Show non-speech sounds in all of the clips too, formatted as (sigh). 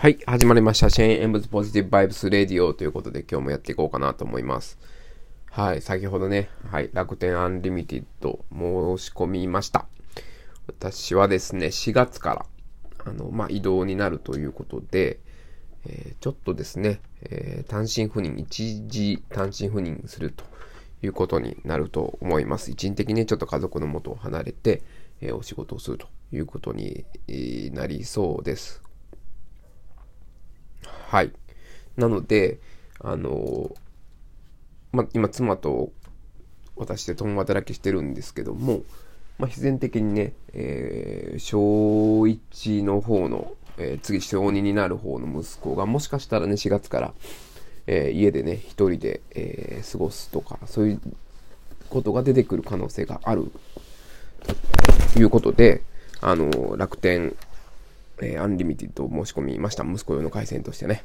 はい、始まりました。シェーン・エンブズ・ポジティブ・バイブス・レディオということで今日もやっていこうかなと思います。はい、先ほどね、はい、楽天アンリミティド申し込みました。私はですね、4月から、あの、まあ、移動になるということで、えー、ちょっとですね、えー、単身赴任、一時単身赴任するということになると思います。一時的にちょっと家族のもとを離れて、えー、お仕事をするということになりそうです。はい。なので、あの、ま、今、妻と私で共働きしてるんですけども、まあ必然的にね、えー、小1の方の、えー、次小2になる方の息子が、もしかしたらね、4月から、えー、家でね、一人で、え過ごすとか、そういうことが出てくる可能性がある、ということで、あの、楽天えー、アンリミティド申し込みました。息子用の回線としてね。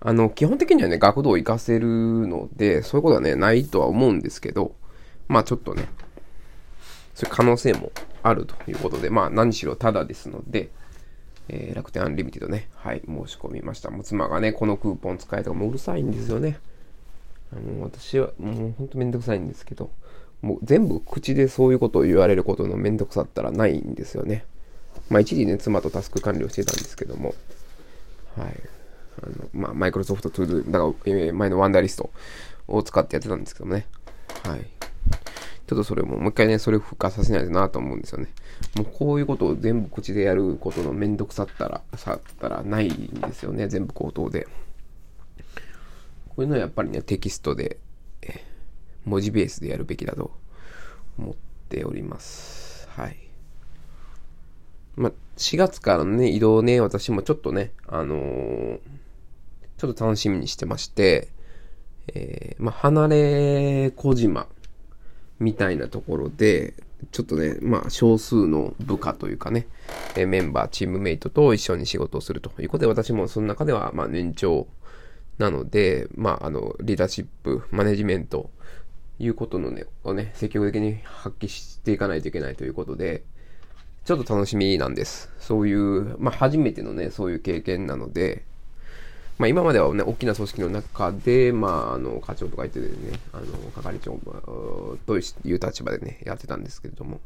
あの、基本的にはね、学童を行かせるので、そういうことはね、ないとは思うんですけど、まあちょっとね、そういう可能性もあるということで、まあ何しろただですので、えー、楽天アンリミティドね、はい、申し込みました。もう妻がね、このクーポン使えとかもううるさいんですよね。あの、私はもうほんとめんどくさいんですけど、もう全部口でそういうことを言われることのめんどくさったらないんですよね。まあ一時ね、妻とタスク管理をしてたんですけども、はい。あの、まあ、マイクロソフトトゥード、だから、前のワンダーリストを使ってやってたんですけどもね。はい。ちょっとそれも、もう一回ね、それを復活させないとなと思うんですよね。もうこういうことを全部口でやることのめんどくさったら、さったらないんですよね。全部口頭で。こういうのはやっぱりね、テキストで、文字ベースでやるべきだと思っております。はい。まあ、4月からのね、移動ね、私もちょっとね、あのー、ちょっと楽しみにしてまして、えー、まあ、離れ小島みたいなところで、ちょっとね、まあ、少数の部下というかね、えメンバー、チームメイトと一緒に仕事をするということで、私もその中では、ま、年長なので、まあ、あの、リーダーシップ、マネジメント、いうことのね、をね、積極的に発揮していかないといけないということで、ちょっと楽しみなんです。そういう、まあ、初めてのね、そういう経験なので、まあ、今まではね、大きな組織の中で、まあ、あの、課長とか言っててね、あの、係長という立場でね、やってたんですけれども、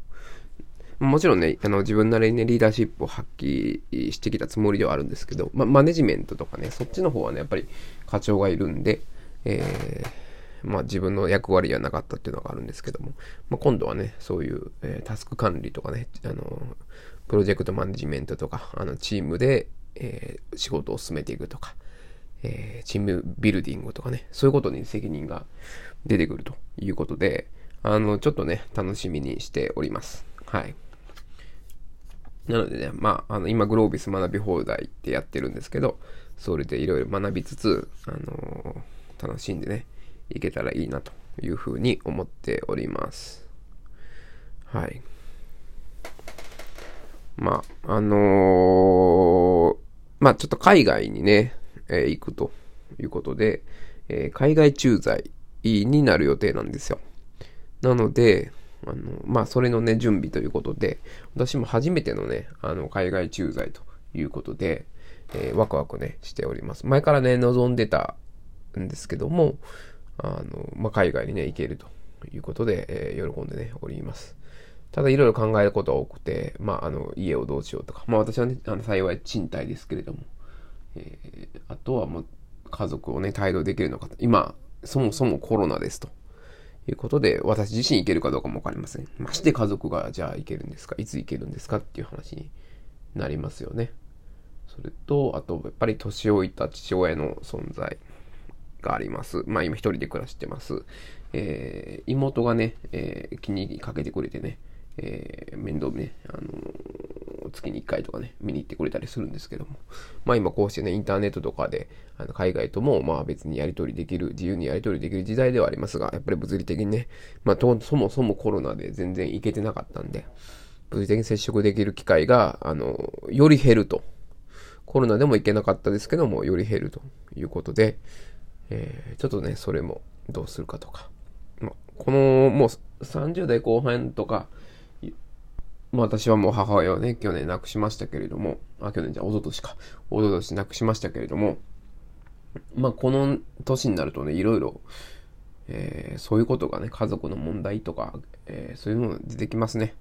もちろんね、あの、自分なりにね、リーダーシップを発揮してきたつもりではあるんですけど、まあ、マネジメントとかね、そっちの方はね、やっぱり課長がいるんで、えー、まあ自分の役割はなかったっていうのがあるんですけども、まあ、今度はね、そういう、えー、タスク管理とかね、あの、プロジェクトマネジメントとか、あの、チームで、えー、仕事を進めていくとか、えー、チームビルディングとかね、そういうことに責任が出てくるということで、あの、ちょっとね、楽しみにしております。はい。なのでね、まあ、あの、今、グロービス学び放題ってやってるんですけど、それでいろいろ学びつつ、あのー、楽しんでね、いけたらいいなというふうに思っております。はい。まあ、あのー、まあちょっと海外にね、えー、行くということで、えー、海外駐在になる予定なんですよ。なので、あの、まあそれのね、準備ということで、私も初めてのね、あの、海外駐在ということで、えー、ワクワクね、しております。前からね、望んでたんですけども、あの、まあ、海外にね、行けるということで、えー、喜んでね、おります。ただいろいろ考えることは多くて、まあ、あの、家をどうしようとか、まあ私はね、あの、幸い賃貸ですけれども、えー、あとはもう、家族をね、帯同できるのか。今、そもそもコロナですと。いうことで、私自身行けるかどうかもわかりません。まして家族が、じゃあ行けるんですか？いつ行けるんですかっていう話になりますよね。それと、あと、やっぱり年老いた父親の存在。があります。まあ今一人で暮らしてます。えー、妹がね、えー、気にかけてくれてね、えー、面倒ね、あのー、月に1回とかね、見に行ってくれたりするんですけども、まあ今こうしてね、インターネットとかで、あの海外とも、まあ別にやり取りできる、自由にやり取りできる時代ではありますが、やっぱり物理的にね、まあ、そもそもコロナで全然行けてなかったんで、物理的に接触できる機会が、あの、より減ると。コロナでも行けなかったですけども、より減るということで、えー、ちょっとね、それもどうするかとか。ま、この、もう30代後半とか、まあ私はもう母親をね、去年亡くしましたけれども、あ、去年じゃ、一昨年か。一昨年亡くしましたけれども、まあこの年になるとね、いろいろ、えー、そういうことがね、家族の問題とか、えー、そういうのが出てきますね。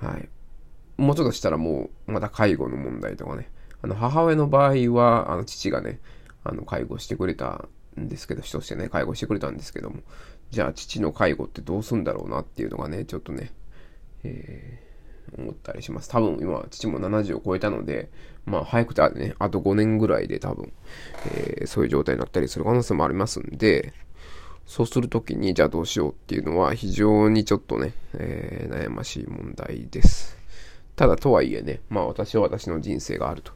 はい。もうちょっとしたらもう、また介護の問題とかね。あの、母親の場合は、あの、父がね、あの、介護してくれたんですけど、人としてね、介護してくれたんですけども、じゃあ父の介護ってどうすんだろうなっていうのがね、ちょっとね、えー、思ったりします。多分今、父も70を超えたので、まあ早くてね、あと5年ぐらいで多分、えー、そういう状態になったりする可能性もありますんで、そうするときに、じゃあどうしようっていうのは非常にちょっとね、えー、悩ましい問題です。ただとはいえね、まあ私は私の人生があると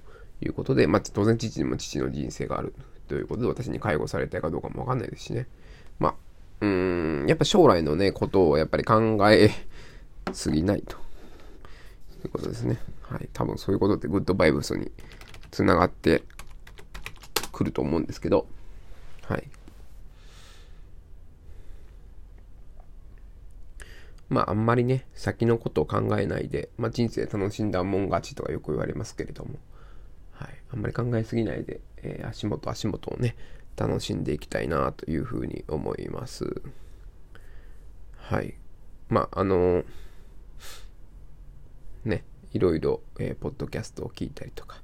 いうことで、まあ当然父にも父の人生があるということで私に介護されたいかどうかもわかんないですしね。まあ、うーん、やっぱ将来のね、ことをやっぱり考えすぎないと。いうことですね。はい。多分そういうことってグッドバイブスにつながってくると思うんですけど、はい。まああんまりね、先のことを考えないで、まあ人生楽しんだもん勝ちとかよく言われますけれども、あんまり考えすぎないで、えー、足元足元をね、楽しんでいきたいなというふうに思います。はい。まああのー、ね、いろいろ、えー、ポッドキャストを聞いたりとか、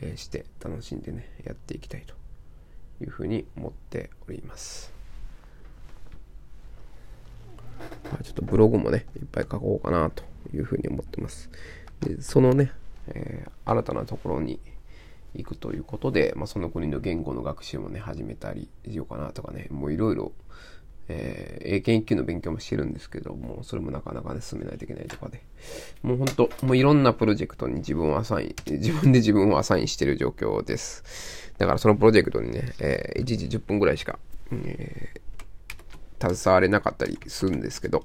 えー、して楽しんでね、やっていきたいというふうに思っております。まあ、ちょっとブログもね、いっぱい書こうかなというふうに思ってます。で、そのね、えー、新たなところに行くということで、まあ、その国の言語の学習もね、始めたりしようかなとかね、もういろいろ、えー、英検1級の勉強もしてるんですけども、それもなかなかね、進めないといけないとかで、もうほんと、もういろんなプロジェクトに自分をアサイン、自分で (laughs) 自分をアサインしてる状況です。だからそのプロジェクトにね、えー、1時10分ぐらいしか、えー携われなかったりするんですけど、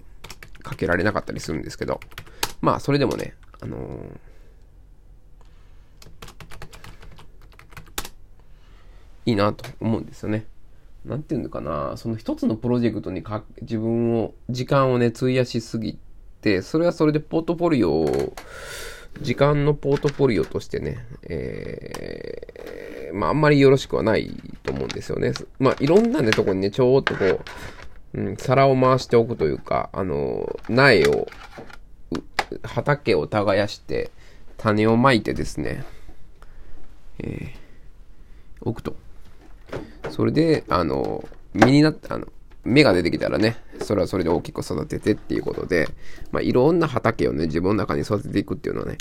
かけられなかったりするんですけど、まあ、それでもね、あのー、いいなと思うんですよね。なんていうのかな、その一つのプロジェクトにか自分を、時間をね、費やしすぎて、それはそれでポートフォリオを、時間のポートフォリオとしてね、えー、まああんまりよろしくはないと思うんですよね。まあいろんなね、とこにね、ちょーっとこう、うん、皿を回しておくというか、あの、苗を、畑を耕して、種をまいてですね、えー、置くと。それで、あの、実になって、あの、芽が出てきたらね、それはそれで大きく育ててっていうことで、まあ、いろんな畑をね、自分の中に育てていくっていうのはね、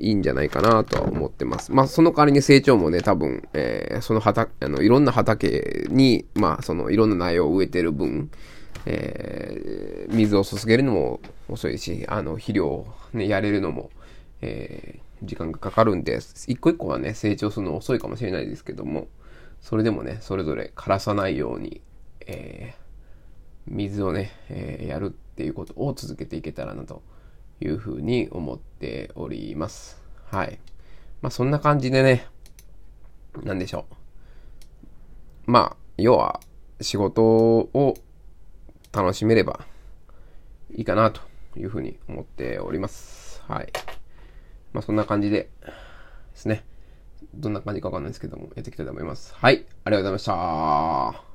いいんじゃないかなとは思ってます。まあ、その代わりに成長もね、多分、えー、その畑、あの、いろんな畑に、まあ、その、いろんな苗を植えてる分、えー、水を注げるのも遅いし、あの、肥料をね、やれるのも、えー、時間がかかるんで、一個一個はね、成長するの遅いかもしれないですけども、それでもね、それぞれ枯らさないように、えー、水をね、えー、やるっていうことを続けていけたらなというふうに思っております。はい。まあそんな感じでね、なんでしょう。まあ、要は仕事を楽しめればいいかなというふうに思っております。はい。まあそんな感じでですね。どんな感じかわかんないですけども、やっていきたいと思います。はい。ありがとうございました。